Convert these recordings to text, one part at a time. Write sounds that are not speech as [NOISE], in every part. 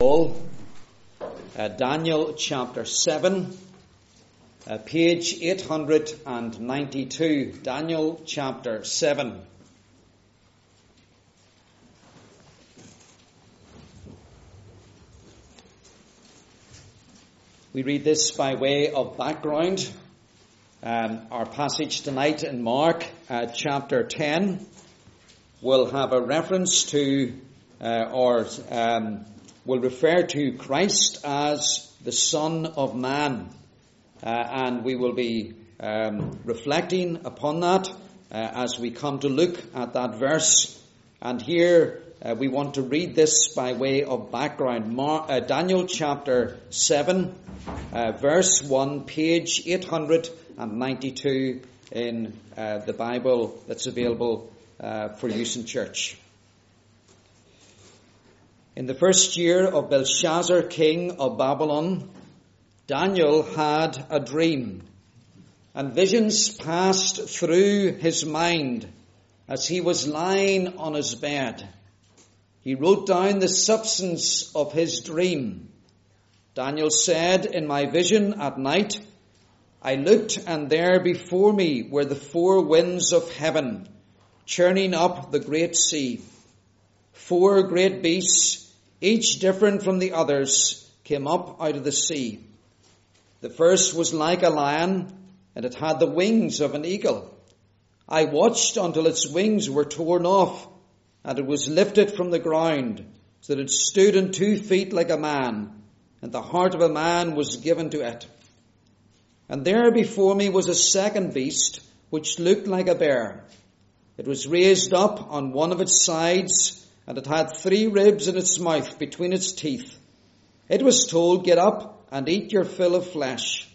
Paul, uh, Daniel chapter 7, uh, page 892. Daniel chapter 7. We read this by way of background. Um, our passage tonight in Mark uh, chapter 10 will have a reference to uh, or um, will refer to Christ as the Son of Man. Uh, and we will be um, reflecting upon that uh, as we come to look at that verse. And here uh, we want to read this by way of background. Mar- uh, Daniel chapter 7, uh, verse 1, page 892 in uh, the Bible that's available for use in church. In the first year of Belshazzar, king of Babylon, Daniel had a dream, and visions passed through his mind as he was lying on his bed. He wrote down the substance of his dream. Daniel said, In my vision at night, I looked, and there before me were the four winds of heaven, churning up the great sea. Four great beasts each different from the others, came up out of the sea. The first was like a lion, and it had the wings of an eagle. I watched until its wings were torn off, and it was lifted from the ground, so that it stood on two feet like a man, and the heart of a man was given to it. And there before me was a second beast, which looked like a bear. It was raised up on one of its sides, and it had three ribs in its mouth between its teeth. It was told, Get up and eat your fill of flesh.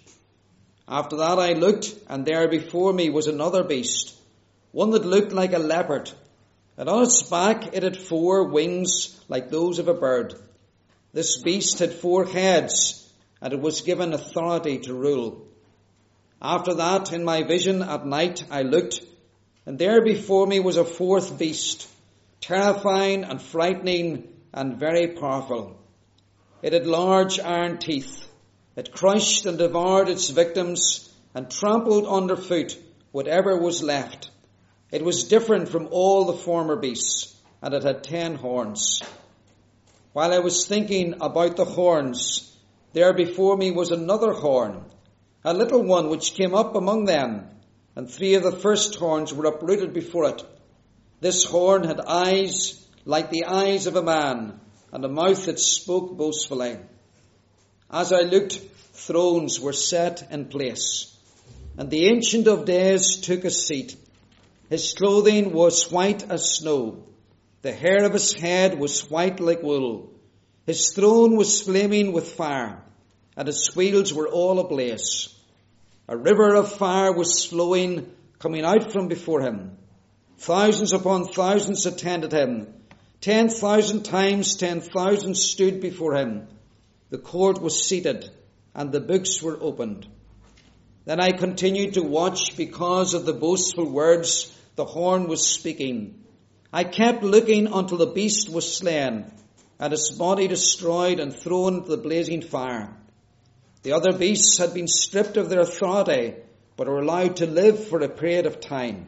After that I looked, and there before me was another beast, one that looked like a leopard, and on its back it had four wings like those of a bird. This beast had four heads, and it was given authority to rule. After that, in my vision at night, I looked, and there before me was a fourth beast, terrifying and frightening and very powerful. It had large iron teeth. It crushed and devoured its victims and trampled underfoot whatever was left. It was different from all the former beasts, and it had ten horns. While I was thinking about the horns, there before me was another horn, a little one which came up among them, and three of the first horns were uprooted before it. This horn had eyes like the eyes of a man, and a mouth that spoke boastfully. As I looked, thrones were set in place, and the Ancient of Days took a seat. His clothing was white as snow. The hair of his head was white like wool. His throne was flaming with fire, and his wheels were all ablaze. A river of fire was flowing, coming out from before him. Thousands upon thousands attended him. Ten thousand times ten thousand stood before him. The court was seated and the books were opened. Then I continued to watch because of the boastful words the horn was speaking. I kept looking until the beast was slain and its body destroyed and thrown into the blazing fire. The other beasts had been stripped of their authority, but were allowed to live for a period of time.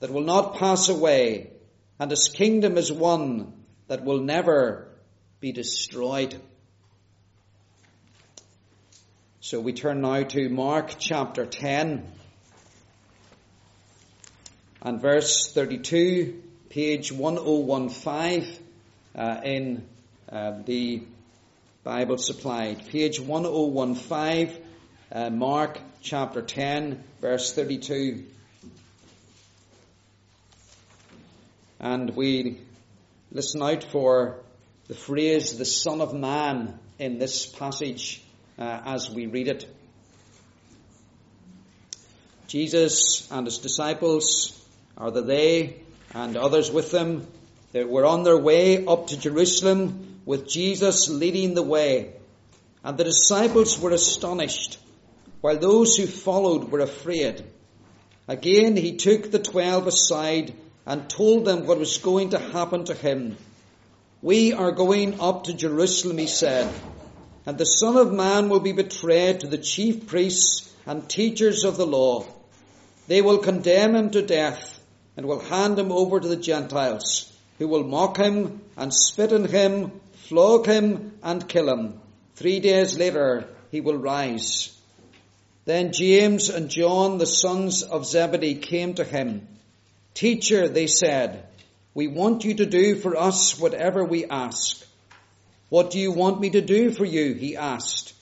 that will not pass away, and his kingdom is one that will never be destroyed. So we turn now to Mark chapter 10 and verse 32, page 1015 uh, in uh, the Bible supplied. Page 1015, uh, Mark chapter 10, verse 32. And we listen out for the phrase the Son of Man in this passage uh, as we read it. Jesus and his disciples, are the they and others with them, were on their way up to Jerusalem with Jesus leading the way. And the disciples were astonished, while those who followed were afraid. Again, he took the twelve aside and told them what was going to happen to him. We are going up to Jerusalem, he said, and the Son of Man will be betrayed to the chief priests and teachers of the law. They will condemn him to death and will hand him over to the Gentiles, who will mock him and spit on him, flog him and kill him. Three days later, he will rise. Then James and John, the sons of Zebedee, came to him. Teacher, they said, we want you to do for us whatever we ask. What do you want me to do for you? He asked.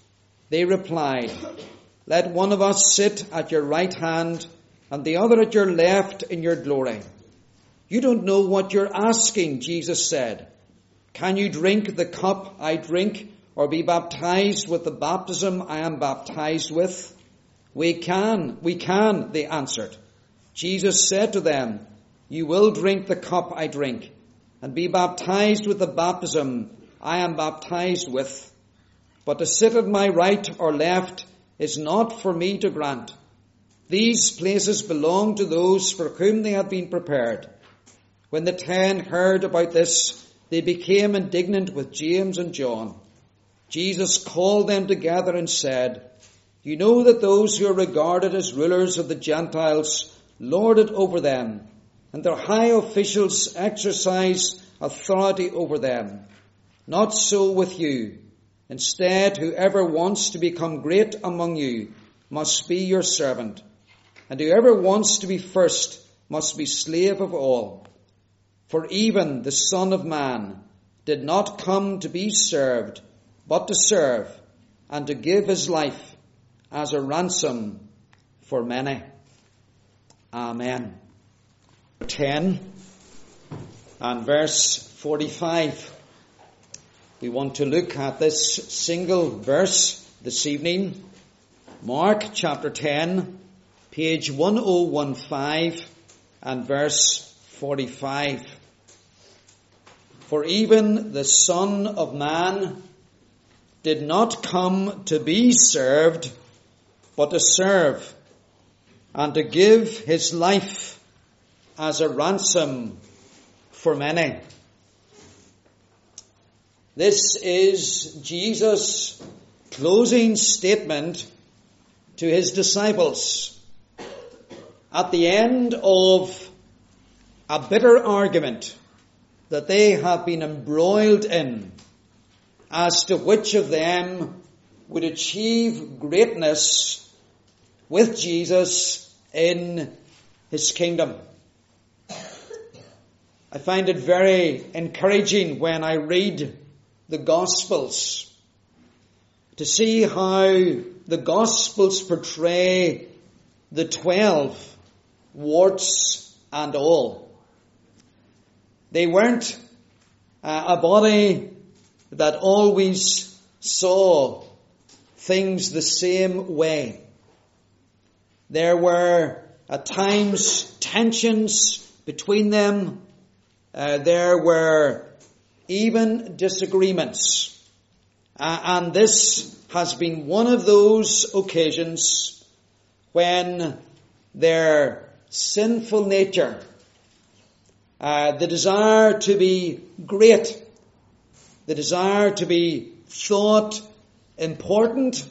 They replied, Let one of us sit at your right hand and the other at your left in your glory. You don't know what you're asking, Jesus said. Can you drink the cup I drink or be baptized with the baptism I am baptized with? We can, we can, they answered. Jesus said to them, You will drink the cup I drink and be baptized with the baptism I am baptized with. But to sit at my right or left is not for me to grant. These places belong to those for whom they have been prepared. When the ten heard about this, they became indignant with James and John. Jesus called them together and said, You know that those who are regarded as rulers of the Gentiles lord it over them, and their high officials exercise authority over them. Not so with you. Instead, whoever wants to become great among you must be your servant, and whoever wants to be first must be slave of all. For even the Son of Man did not come to be served, but to serve, and to give his life as a ransom for many. Amen. 10 and verse 45. We want to look at this single verse this evening. Mark chapter 10, page 1015 and verse 45. For even the Son of Man did not come to be served, but to serve and to give his life as a ransom for many. This is Jesus' closing statement to his disciples at the end of a bitter argument that they have been embroiled in as to which of them would achieve greatness with Jesus in his kingdom. I find it very encouraging when I read the Gospels to see how the Gospels portray the twelve, warts and all. They weren't uh, a body that always saw things the same way. There were at times tensions between them. Uh, there were even disagreements. Uh, and this has been one of those occasions when their sinful nature, uh, the desire to be great, the desire to be thought important,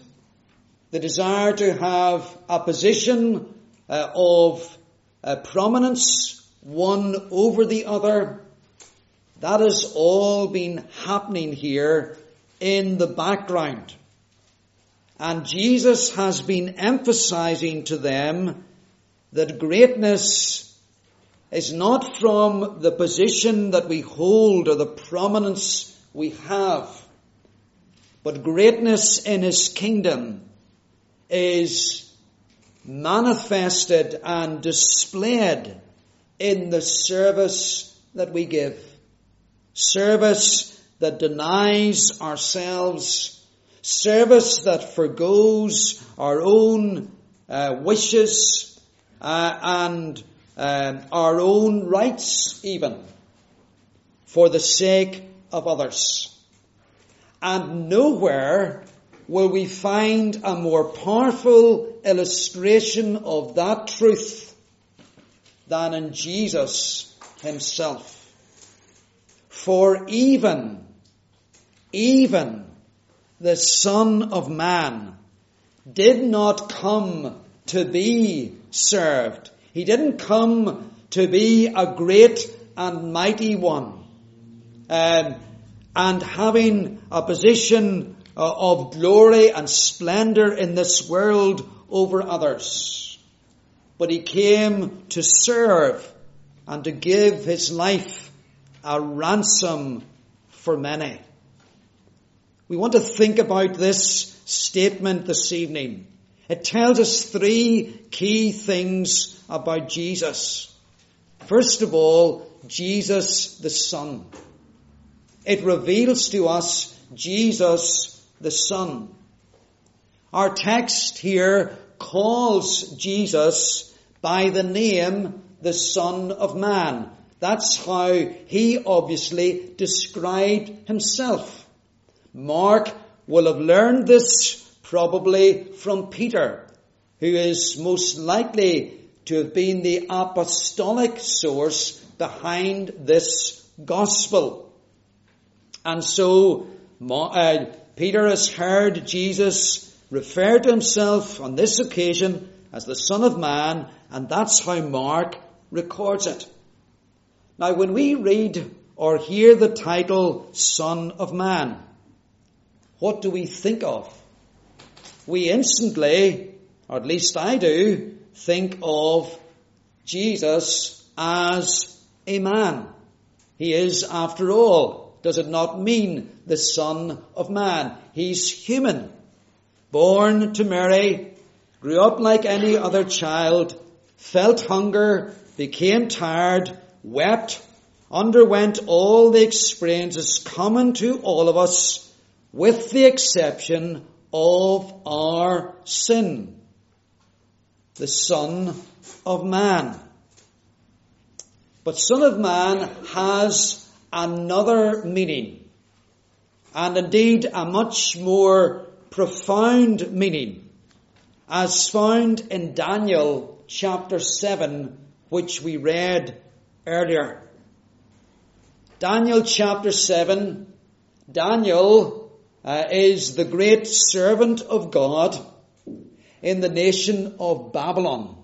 the desire to have a position uh, of uh, prominence, one over the other. That has all been happening here in the background. And Jesus has been emphasizing to them that greatness is not from the position that we hold or the prominence we have, but greatness in His kingdom is manifested and displayed in the service that we give. Service that denies ourselves service that forgoes our own uh, wishes uh, and um, our own rights, even for the sake of others. And nowhere will we find a more powerful illustration of that truth than in Jesus himself. For even, even the Son of Man did not come to be served. He didn't come to be a great and mighty one. Um, and having a position uh, of glory and splendor in this world over others. But he came to serve and to give his life a ransom for many. We want to think about this statement this evening. It tells us three key things about Jesus. First of all, Jesus the Son. It reveals to us Jesus the Son. Our text here calls Jesus by the name the Son of Man. That's how he obviously described himself. Mark will have learned this probably from Peter, who is most likely to have been the apostolic source behind this gospel. And so, uh, Peter has heard Jesus refer to himself on this occasion as the Son of Man, and that's how Mark records it. Now, when we read or hear the title Son of Man, what do we think of? We instantly, or at least I do, think of Jesus as a man. He is, after all, does it not mean the Son of Man? He's human. Born to Mary, grew up like any other child, felt hunger, became tired, wept, underwent all the experiences common to all of us, with the exception of our sin. The Son of Man. But Son of Man has another meaning, and indeed a much more profound meaning, as found in Daniel chapter 7, which we read earlier. Daniel chapter 7, Daniel uh, is the great servant of God in the nation of Babylon.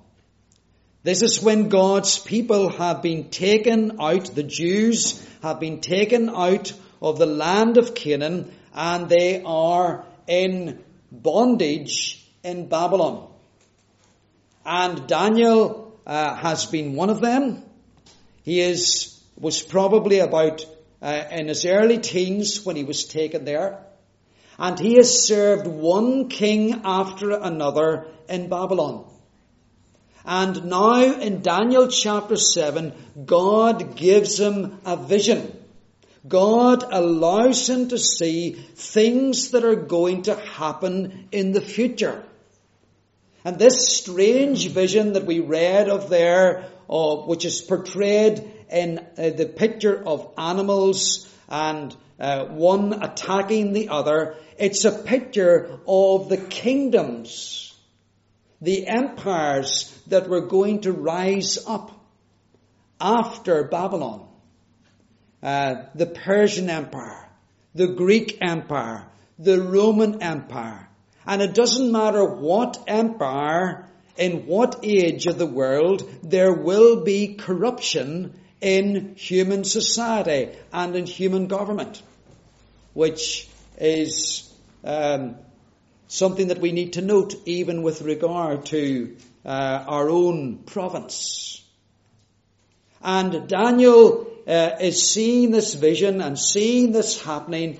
This is when God's people have been taken out, the Jews have been taken out of the land of Canaan and they are in bondage in Babylon. And Daniel uh, has been one of them. He is, was probably about uh, in his early teens when he was taken there. And he has served one king after another in Babylon. And now in Daniel chapter 7, God gives him a vision. God allows him to see things that are going to happen in the future. And this strange vision that we read of there, uh, which is portrayed in uh, the picture of animals and uh, one attacking the other, it's a picture of the kingdoms the empires that were going to rise up after Babylon. Uh, the Persian Empire, the Greek Empire, the Roman Empire. And it doesn't matter what empire, in what age of the world, there will be corruption in human society and in human government, which is um, something that we need to note even with regard to uh, our own province. And Daniel uh, is seeing this vision and seeing this happening,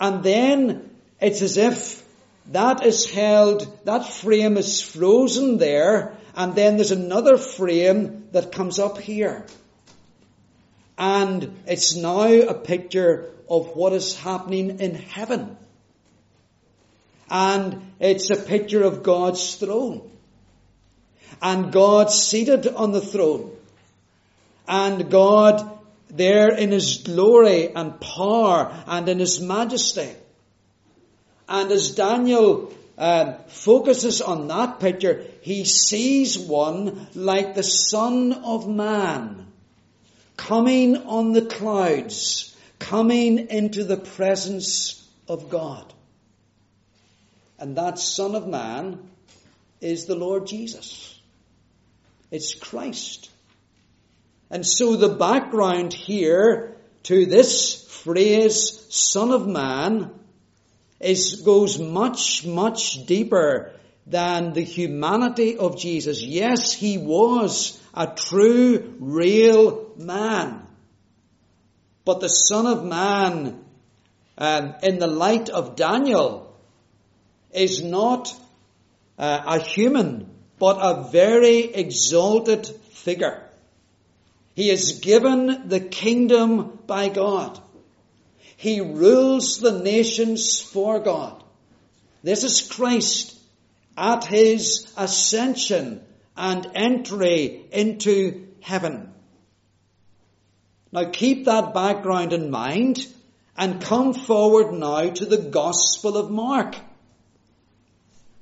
and then it's as if that is held, that frame is frozen there, and then there's another frame that comes up here. And it's now a picture of what is happening in heaven. And it's a picture of God's throne. And God seated on the throne. And God there in His glory and power and in His majesty. And as Daniel uh, focuses on that picture, he sees one like the Son of Man coming on the clouds, coming into the presence of God. And that Son of Man is the Lord Jesus. It's Christ. And so the background here to this phrase, Son of Man, is, goes much, much deeper than the humanity of Jesus. Yes, he was a true, real man. But the Son of Man, um, in the light of Daniel, is not uh, a human, but a very exalted figure. He is given the kingdom by God. He rules the nations for God. This is Christ at his ascension and entry into heaven. Now keep that background in mind and come forward now to the Gospel of Mark.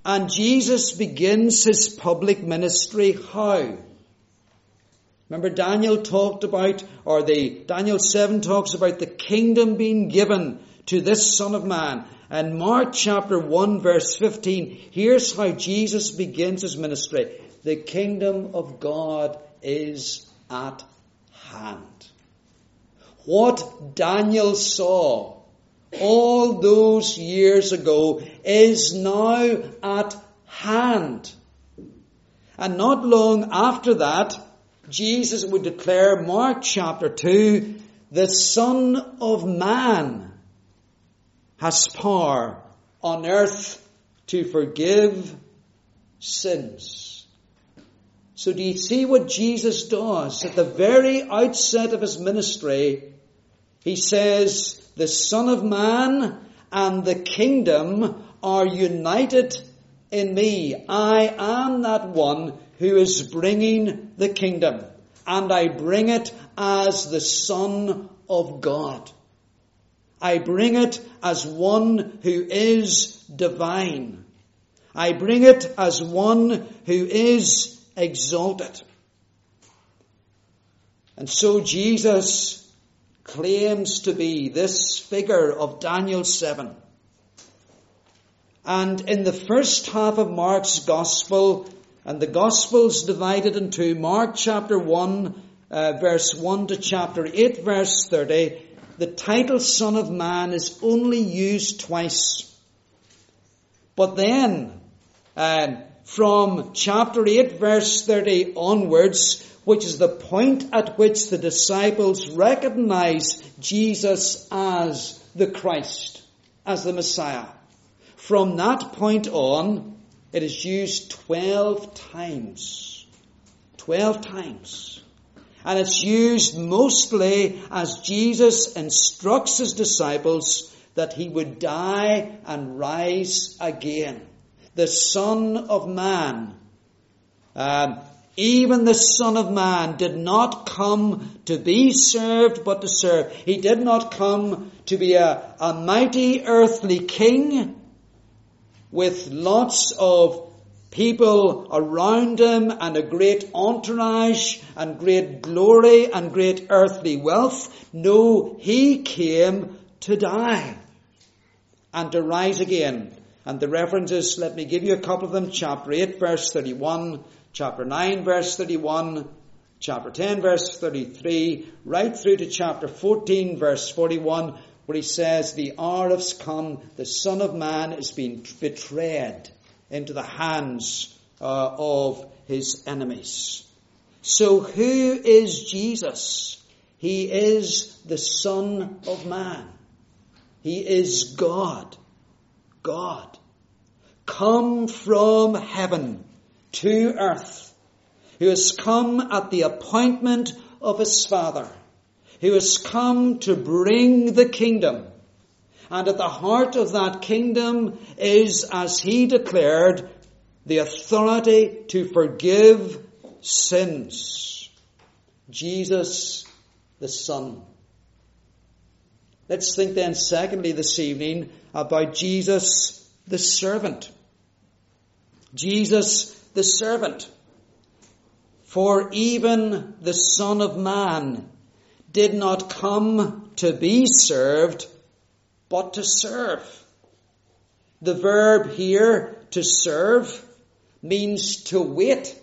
And Jesus begins his public ministry how? Remember Daniel talked about, or the, Daniel 7 talks about the kingdom being given to this son of man. And Mark chapter 1 verse 15, here's how Jesus begins his ministry. The kingdom of God is at hand. What Daniel saw all those years ago is now at hand. And not long after that, Jesus would declare, Mark chapter 2, the Son of Man has power on earth to forgive sins. So do you see what Jesus does? At the very outset of his ministry, he says, the Son of Man and the kingdom are united in me. I am that one who is bringing the kingdom, and I bring it as the Son of God. I bring it as one who is divine. I bring it as one who is exalted. And so Jesus claims to be this figure of Daniel 7. And in the first half of Mark's Gospel, and the Gospel's divided into Mark chapter 1, uh, verse 1 to chapter 8, verse 30. The title Son of Man is only used twice. But then, uh, from chapter 8, verse 30 onwards, which is the point at which the disciples recognize Jesus as the Christ, as the Messiah. From that point on, it is used 12 times. 12 times. And it's used mostly as Jesus instructs his disciples that he would die and rise again. The Son of Man. Um, even the Son of Man did not come to be served, but to serve. He did not come to be a, a mighty earthly king, with lots of people around him and a great entourage and great glory and great earthly wealth. No, he came to die and to rise again. And the references, let me give you a couple of them. Chapter 8 verse 31, chapter 9 verse 31, chapter 10 verse 33, right through to chapter 14 verse 41, where he says, the hour has come, the Son of Man is being betrayed into the hands uh, of his enemies. So who is Jesus? He is the Son of Man. He is God. God. Come from heaven to earth. Who has come at the appointment of his Father who has come to bring the kingdom And at the heart of that kingdom is, as he declared, the authority to forgive sins. Jesus the Son. Let's think then, secondly, this evening about Jesus the servant. Jesus the servant. For even the Son of Man did not come to be served, but to serve. The verb here, to serve, means to wait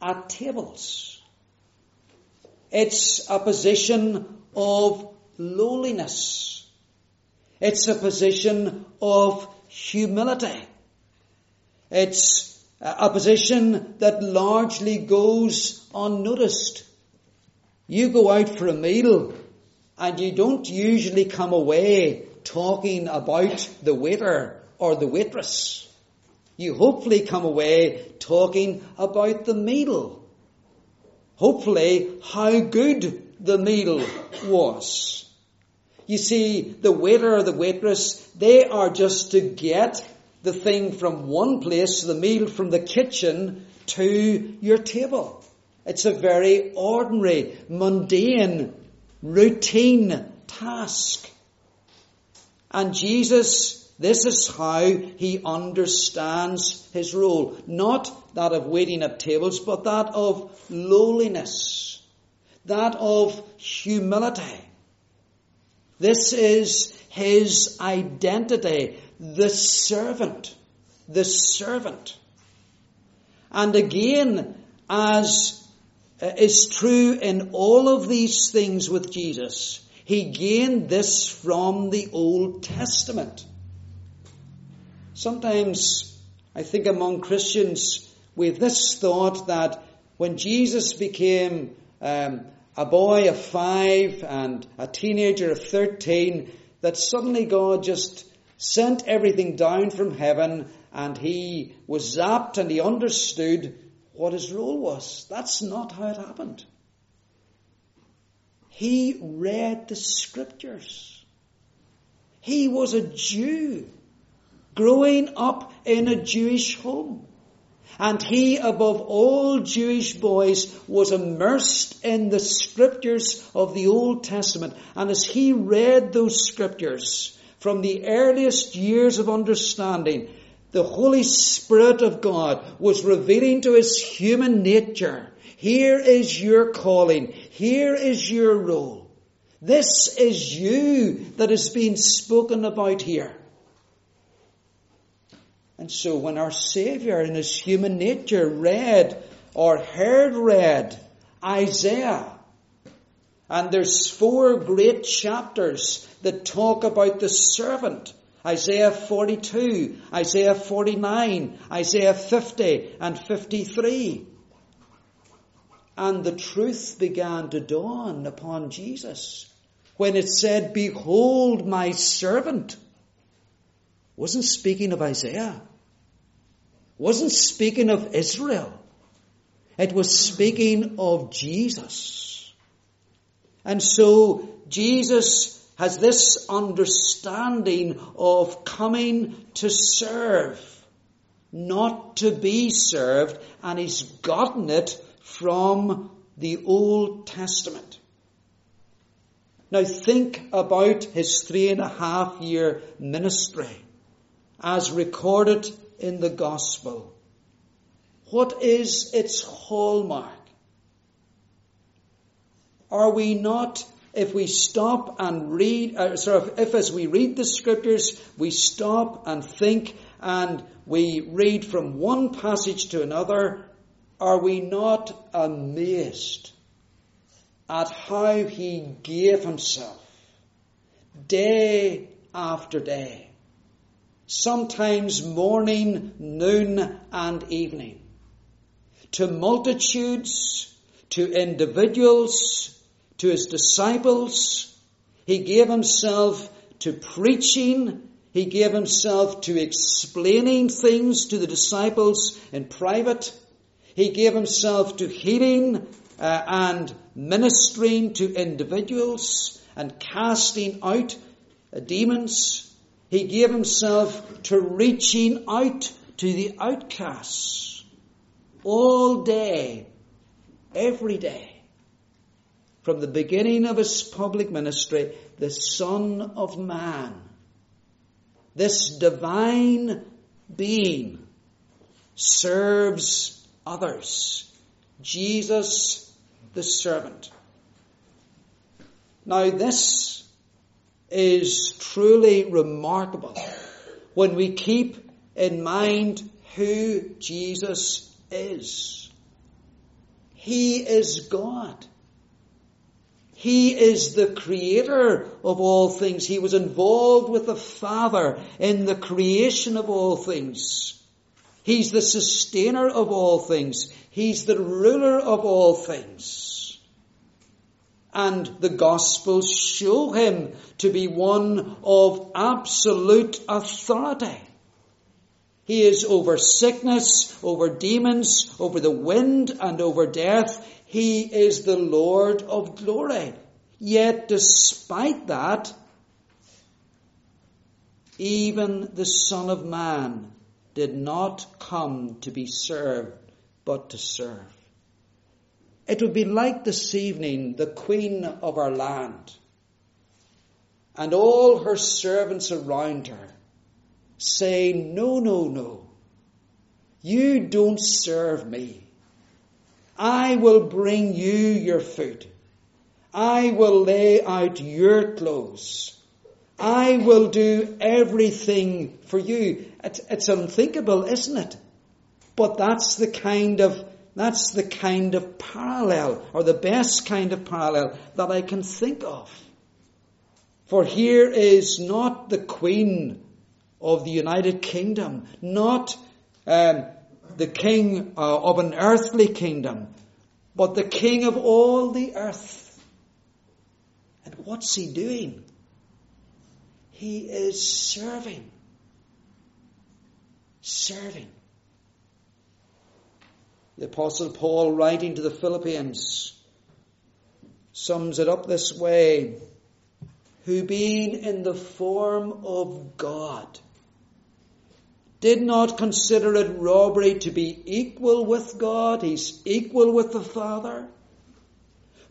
at tables. It's a position of lowliness. It's a position of humility. It's a position that largely goes unnoticed. You go out for a meal and you don't usually come away talking about the waiter or the waitress. You hopefully come away talking about the meal. Hopefully how good the meal was. You see, the waiter or the waitress, they are just to get the thing from one place, the meal from the kitchen, to your table. It's a very ordinary, mundane, routine task. And Jesus, this is how he understands his role. Not that of waiting at tables, but that of lowliness. That of humility. This is his identity, the servant. The servant. And again, as is true in all of these things with Jesus, he gained this from the Old Testament. Sometimes I think among Christians we have this thought that when Jesus became um, a boy of five and a teenager of 13 that suddenly God just sent everything down from heaven and he was zapped and he understood what his role was. That's not how it happened. He read the scriptures. He was a Jew growing up in a Jewish home. And he, above all Jewish boys, was immersed in the scriptures of the Old Testament. And as he read those scriptures from the earliest years of understanding, the Holy Spirit of God was revealing to his human nature, here is your calling, here is your role. This is you that is being spoken about here. And so when our Saviour in his human nature read or heard read Isaiah, and there's four great chapters that talk about the servant. Isaiah 42, Isaiah 49, Isaiah 50 and 53. And the truth began to dawn upon Jesus when it said, behold my servant. Wasn't speaking of Isaiah wasn't speaking of Israel. It was speaking of Jesus. And so Jesus has this understanding of coming to serve, not to be served, and he's gotten it from the Old Testament. Now think about his three and a half year ministry as recorded in the gospel? What is its hallmark? Are we not, if we stop and read, uh, sort of, if as we read the scriptures, we stop and think and we read from one passage to another, are we not amazed at how he gave himself day after day? sometimes morning, noon, and evening. To multitudes, to individuals, to his disciples. He gave himself to preaching. He gave himself to explaining things to the disciples in private. He gave himself to healing uh, and ministering to individuals and casting out uh, demons. He gave himself to reaching out to the outcasts all day, every day. From the beginning of his public ministry, the Son of Man, this divine being, serves others. Jesus the servant. Now this is truly remarkable when we keep in mind who Jesus is. He is God. He is the creator of all things. He was involved with the Father in the creation of all things. He's the sustainer of all things. He's the ruler of all things. And the Gospels show him to be one of absolute authority. He is over sickness, over demons, over the wind, and over death. He is the Lord of glory. Yet despite that, even the Son of Man did not come to be served, but to serve. It would be like this evening the Queen of our land and all her servants around her saying, No, no, no. You don't serve me. I will bring you your food. I will lay out your clothes. I will do everything for you. It's, it's unthinkable, isn't it? But that's the kind of that's the kind of parallel, or the best kind of parallel that I can think of. For here is not the Queen of the United Kingdom, not um, the king uh, of an earthly kingdom, but the king of all the earth. And what's he doing? He is serving. Serving. The apostle Paul writing to the Philippians sums it up this way. Who being in the form of God, did not consider it robbery to be equal with God. He's equal with the Father.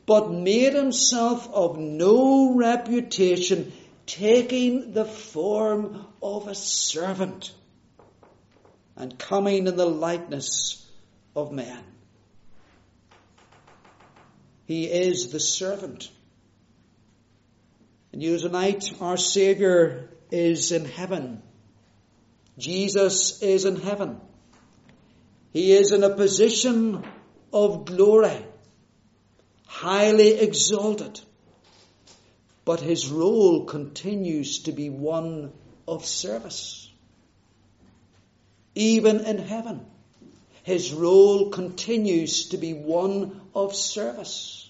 But made himself of no reputation, taking the form of a servant and coming in the likeness of man. He is the servant. And you tonight, our Saviour is in heaven Jesus is in heaven. He is in a position of glory, highly exalted. But his role continues to be one of service. Even in heaven, his role continues to be one of service.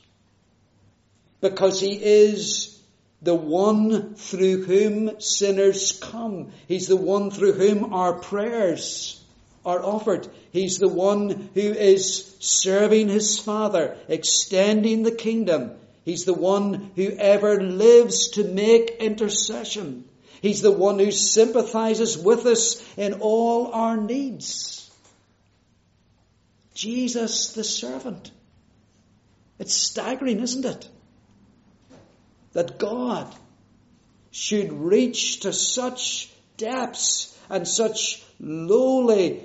Because he is the one through whom sinners come. He's the one through whom our prayers are offered. He's the one who is serving his Father, extending the kingdom. He's the one who ever lives to make intercession. He's the one who sympathizes with us in all our needs. Jesus the servant. It's staggering, isn't it? That God should reach to such depths and such lowly,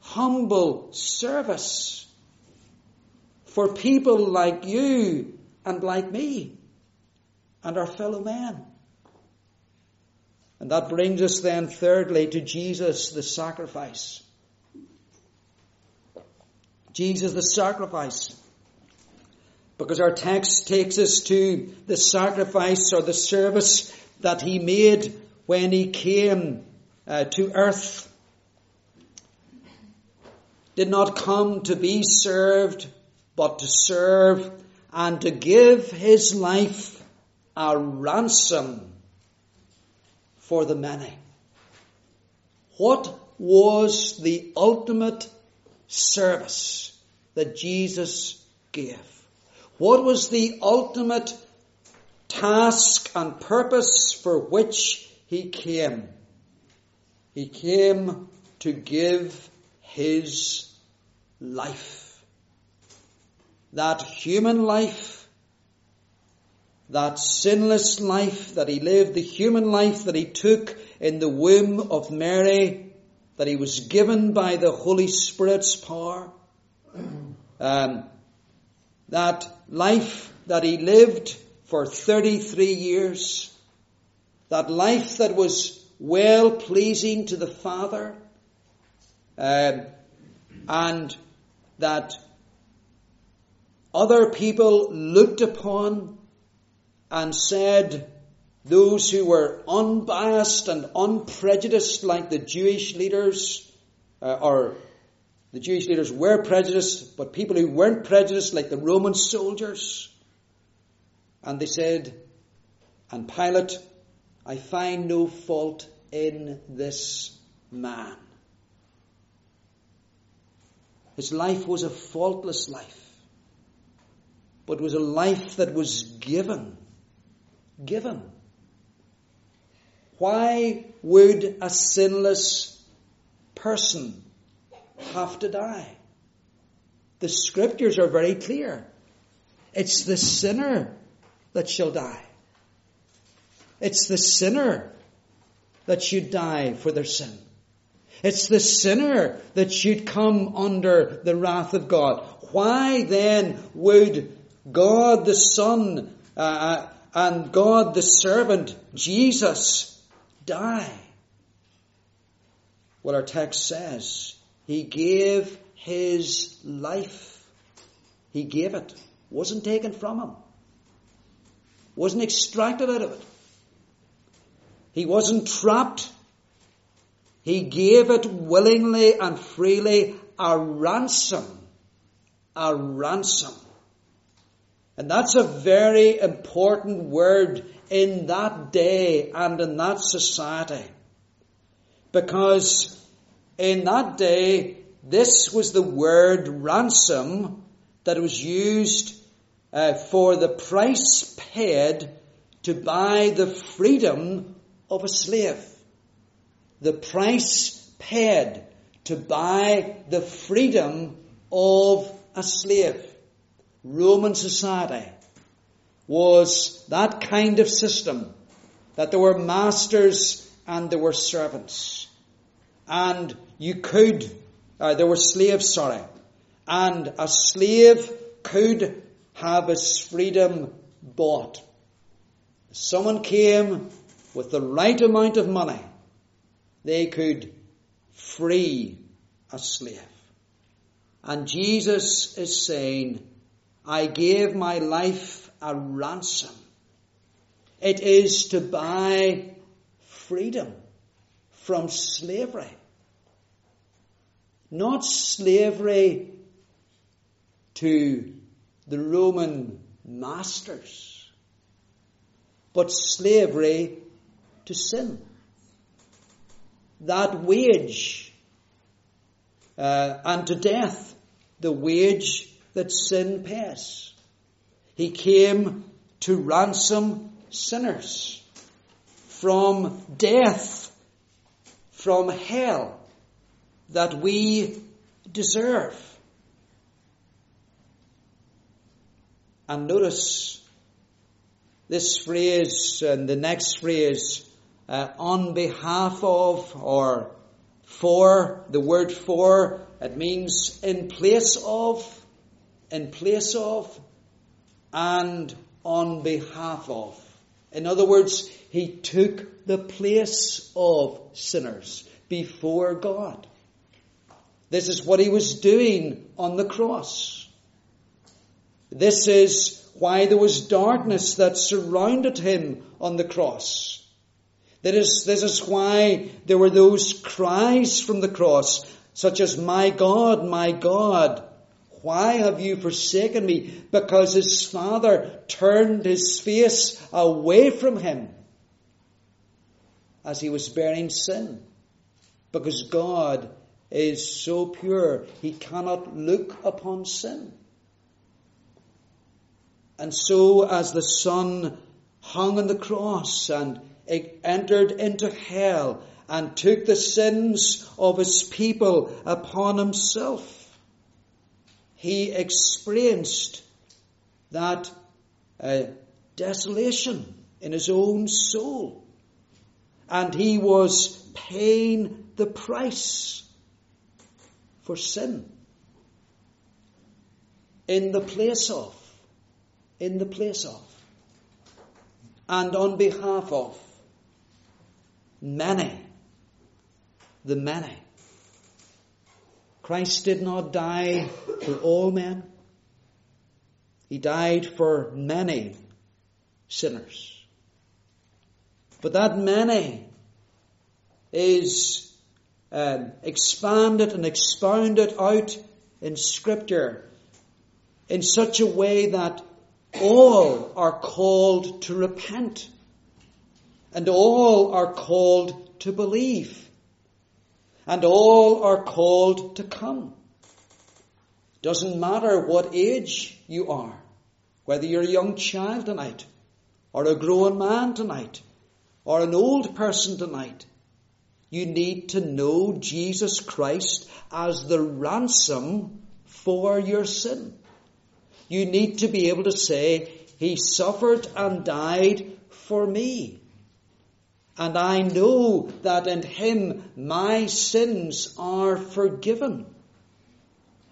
humble service for people like you and like me and our fellow men. And that brings us then thirdly to Jesus the sacrifice. Jesus the sacrifice. Because our text takes us to the sacrifice or the service that he made when he came uh, to earth. Did not come to be served, but to serve and to give his life a ransom for the many. What was the ultimate service that Jesus gave? What was the ultimate task and purpose for which he came? He came to give his life. That human life, that sinless life that he lived, the human life that he took in the womb of Mary, that he was given by the Holy Spirit's power, [CLEARS THROAT] um, that life that he lived for 33 years, that life that was well pleasing to the Father, um, and that other people looked upon and said, those who were unbiased and unprejudiced, like the Jewish leaders, uh, or the Jewish leaders were prejudiced, but people who weren't prejudiced, like the Roman soldiers, and they said, and Pilate, I find no fault in this man. His life was a faultless life, but was a life that was given. Given. Why would a sinless person have to die? The scriptures are very clear. It's the sinner that shall die. It's the sinner that should die for their sin. It's the sinner that should come under the wrath of God. Why then would God the Son uh, uh, and God the servant, Jesus, die? Well, our text says, He gave His life. He gave it. Wasn't taken from Him. Wasn't extracted out of it. He wasn't trapped he gave it willingly and freely a ransom. A ransom. And that's a very important word in that day and in that society. Because in that day, this was the word ransom that was used uh, for the price paid to buy the freedom of a slave the price paid to buy the freedom of a slave. Roman society was that kind of system that there were masters and there were servants. And you could, uh, there were slaves, sorry. And a slave could have his freedom bought. Someone came with the right amount of money they could free a slave. And Jesus is saying, I gave my life a ransom. It is to buy freedom from slavery. Not slavery to the Roman masters, but slavery to sin that wage uh, and to death, the wage that sin pays. He came to ransom sinners from death, from hell that we deserve. And notice this phrase and the next phrase uh, on behalf of or for, the word for, it means in place of, in place of, and on behalf of. In other words, he took the place of sinners before God. This is what he was doing on the cross. This is why there was darkness that surrounded him on the cross. That is, this is why there were those cries from the cross, such as, My God, my God, why have you forsaken me? Because his father turned his face away from him as he was bearing sin. Because God is so pure, he cannot look upon sin. And so, as the Son hung on the cross and entered into hell and took the sins of his people upon himself. He experienced that uh, desolation in his own soul. And he was paying the price for sin in the place of, in the place of, and on behalf of many, the many. Christ did not die for all men. He died for many sinners. But that many is um, expanded and expounded out in Scripture in such a way that all are called to repent and all are called to believe and all are called to come. Doesn't matter what age you are, whether you're a young child tonight or a grown man tonight or an old person tonight. You need to know Jesus Christ as the ransom for your sin. You need to be able to say, He suffered and died for me. And I know that in Him my sins are forgiven.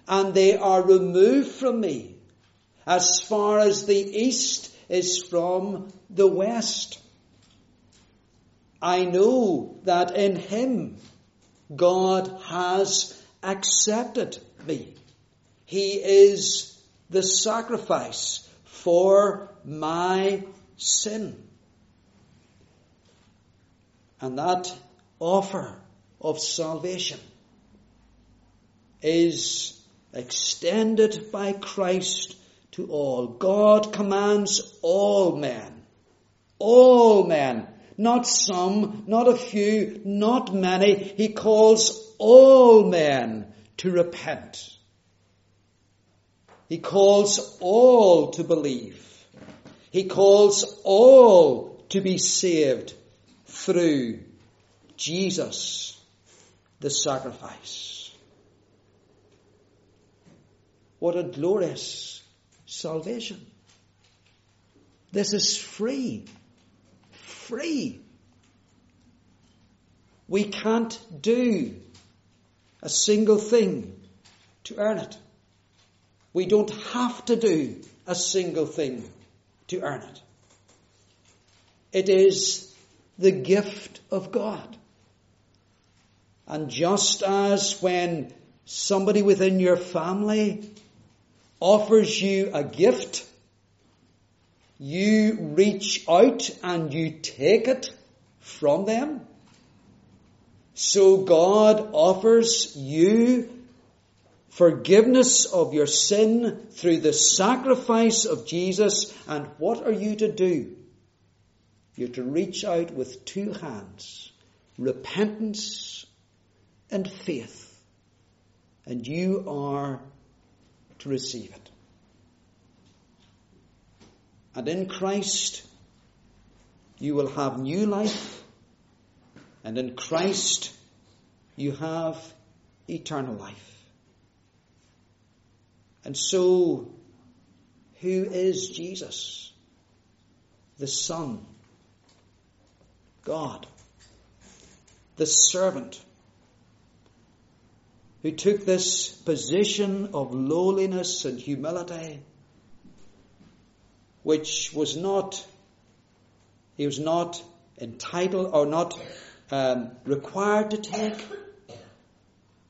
And they are removed from me as far as the east is from the west. I know that in Him God has accepted me. He is the sacrifice for my sin. And that offer of salvation is extended by Christ to all. God commands all men, all men not some, not a few, not many. He calls all men to repent. He calls all to believe. He calls all to be saved through Jesus, the sacrifice. What a glorious salvation. This is free free. We can't do a single thing to earn it. We don't have to do a single thing to earn it. It is the gift of God. And just as when somebody within your family offers you a gift, you reach out and you take it from them. So God offers you forgiveness of your sin through the sacrifice of Jesus. And what are you to do? You're to reach out with two hands, repentance and faith. And you are to receive it. And in Christ, you will have new life. And in Christ, you have eternal life. And so, who is Jesus? The Son, God, the servant, who took this position of lowliness and humility which was not, he was not entitled or not um, required to take,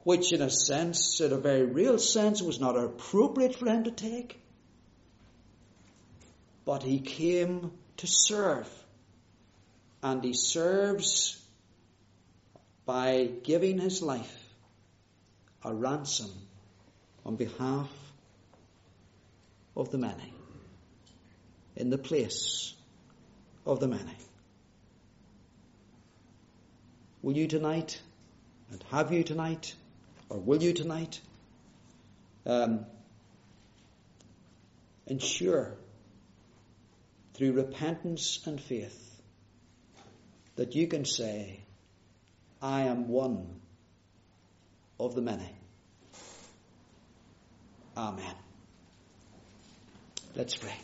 which in a sense, in a very real sense, was not appropriate for him to take. But he came to serve. And he serves by giving his life a ransom on behalf of the many in the place of the many. Will you tonight, and have you tonight, or will you tonight, um, ensure through repentance and faith that you can say, I am one of the many. Amen. Let's pray.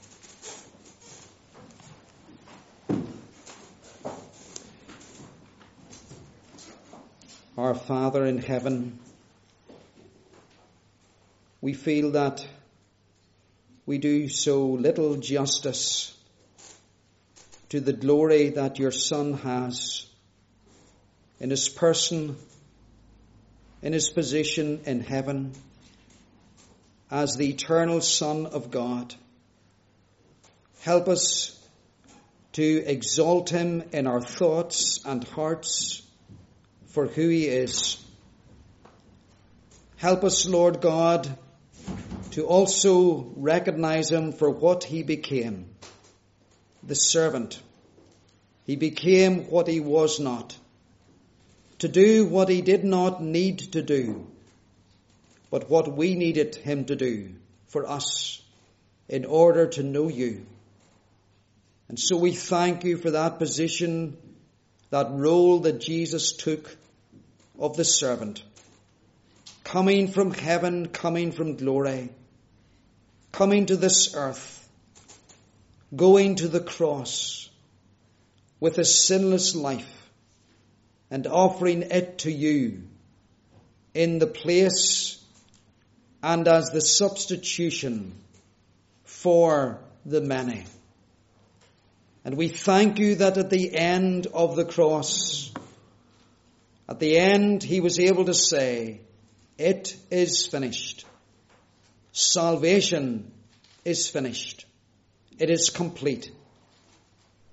Our Father in heaven, we feel that we do so little justice to the glory that your Son has in his person, in his position in heaven, as the eternal Son of God. Help us to exalt him in our thoughts and hearts for who he is. Help us, Lord God, to also recognize him for what he became the servant. He became what he was not, to do what he did not need to do, but what we needed him to do for us in order to know you. And so we thank you for that position, that role that Jesus took of the servant, coming from heaven, coming from glory, coming to this earth, going to the cross with a sinless life and offering it to you in the place and as the substitution for the many. And we thank you that at the end of the cross, at the end, he was able to say, It is finished. Salvation is finished. It is complete.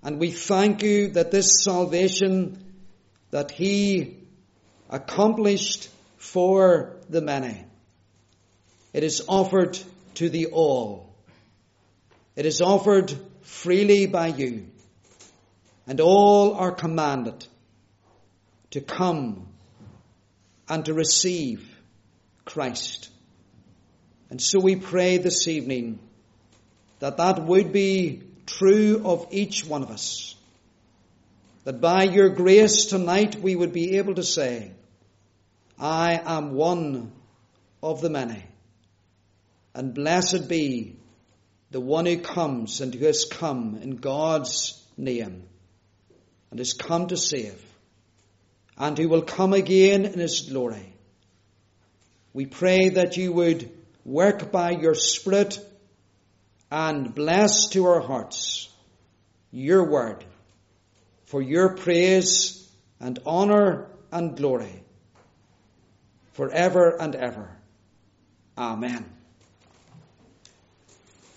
And we thank you that this salvation that he accomplished for the many, it is offered to the all. It is offered freely by you. And all are commanded to come and to receive Christ. And so we pray this evening that that would be true of each one of us. That by your grace tonight we would be able to say, I am one of the many. And blessed be the one who comes and who has come in God's name and has come to save and who will come again in his glory. We pray that you would work by your Spirit and bless to our hearts your word for your praise and honor and glory forever and ever. Amen.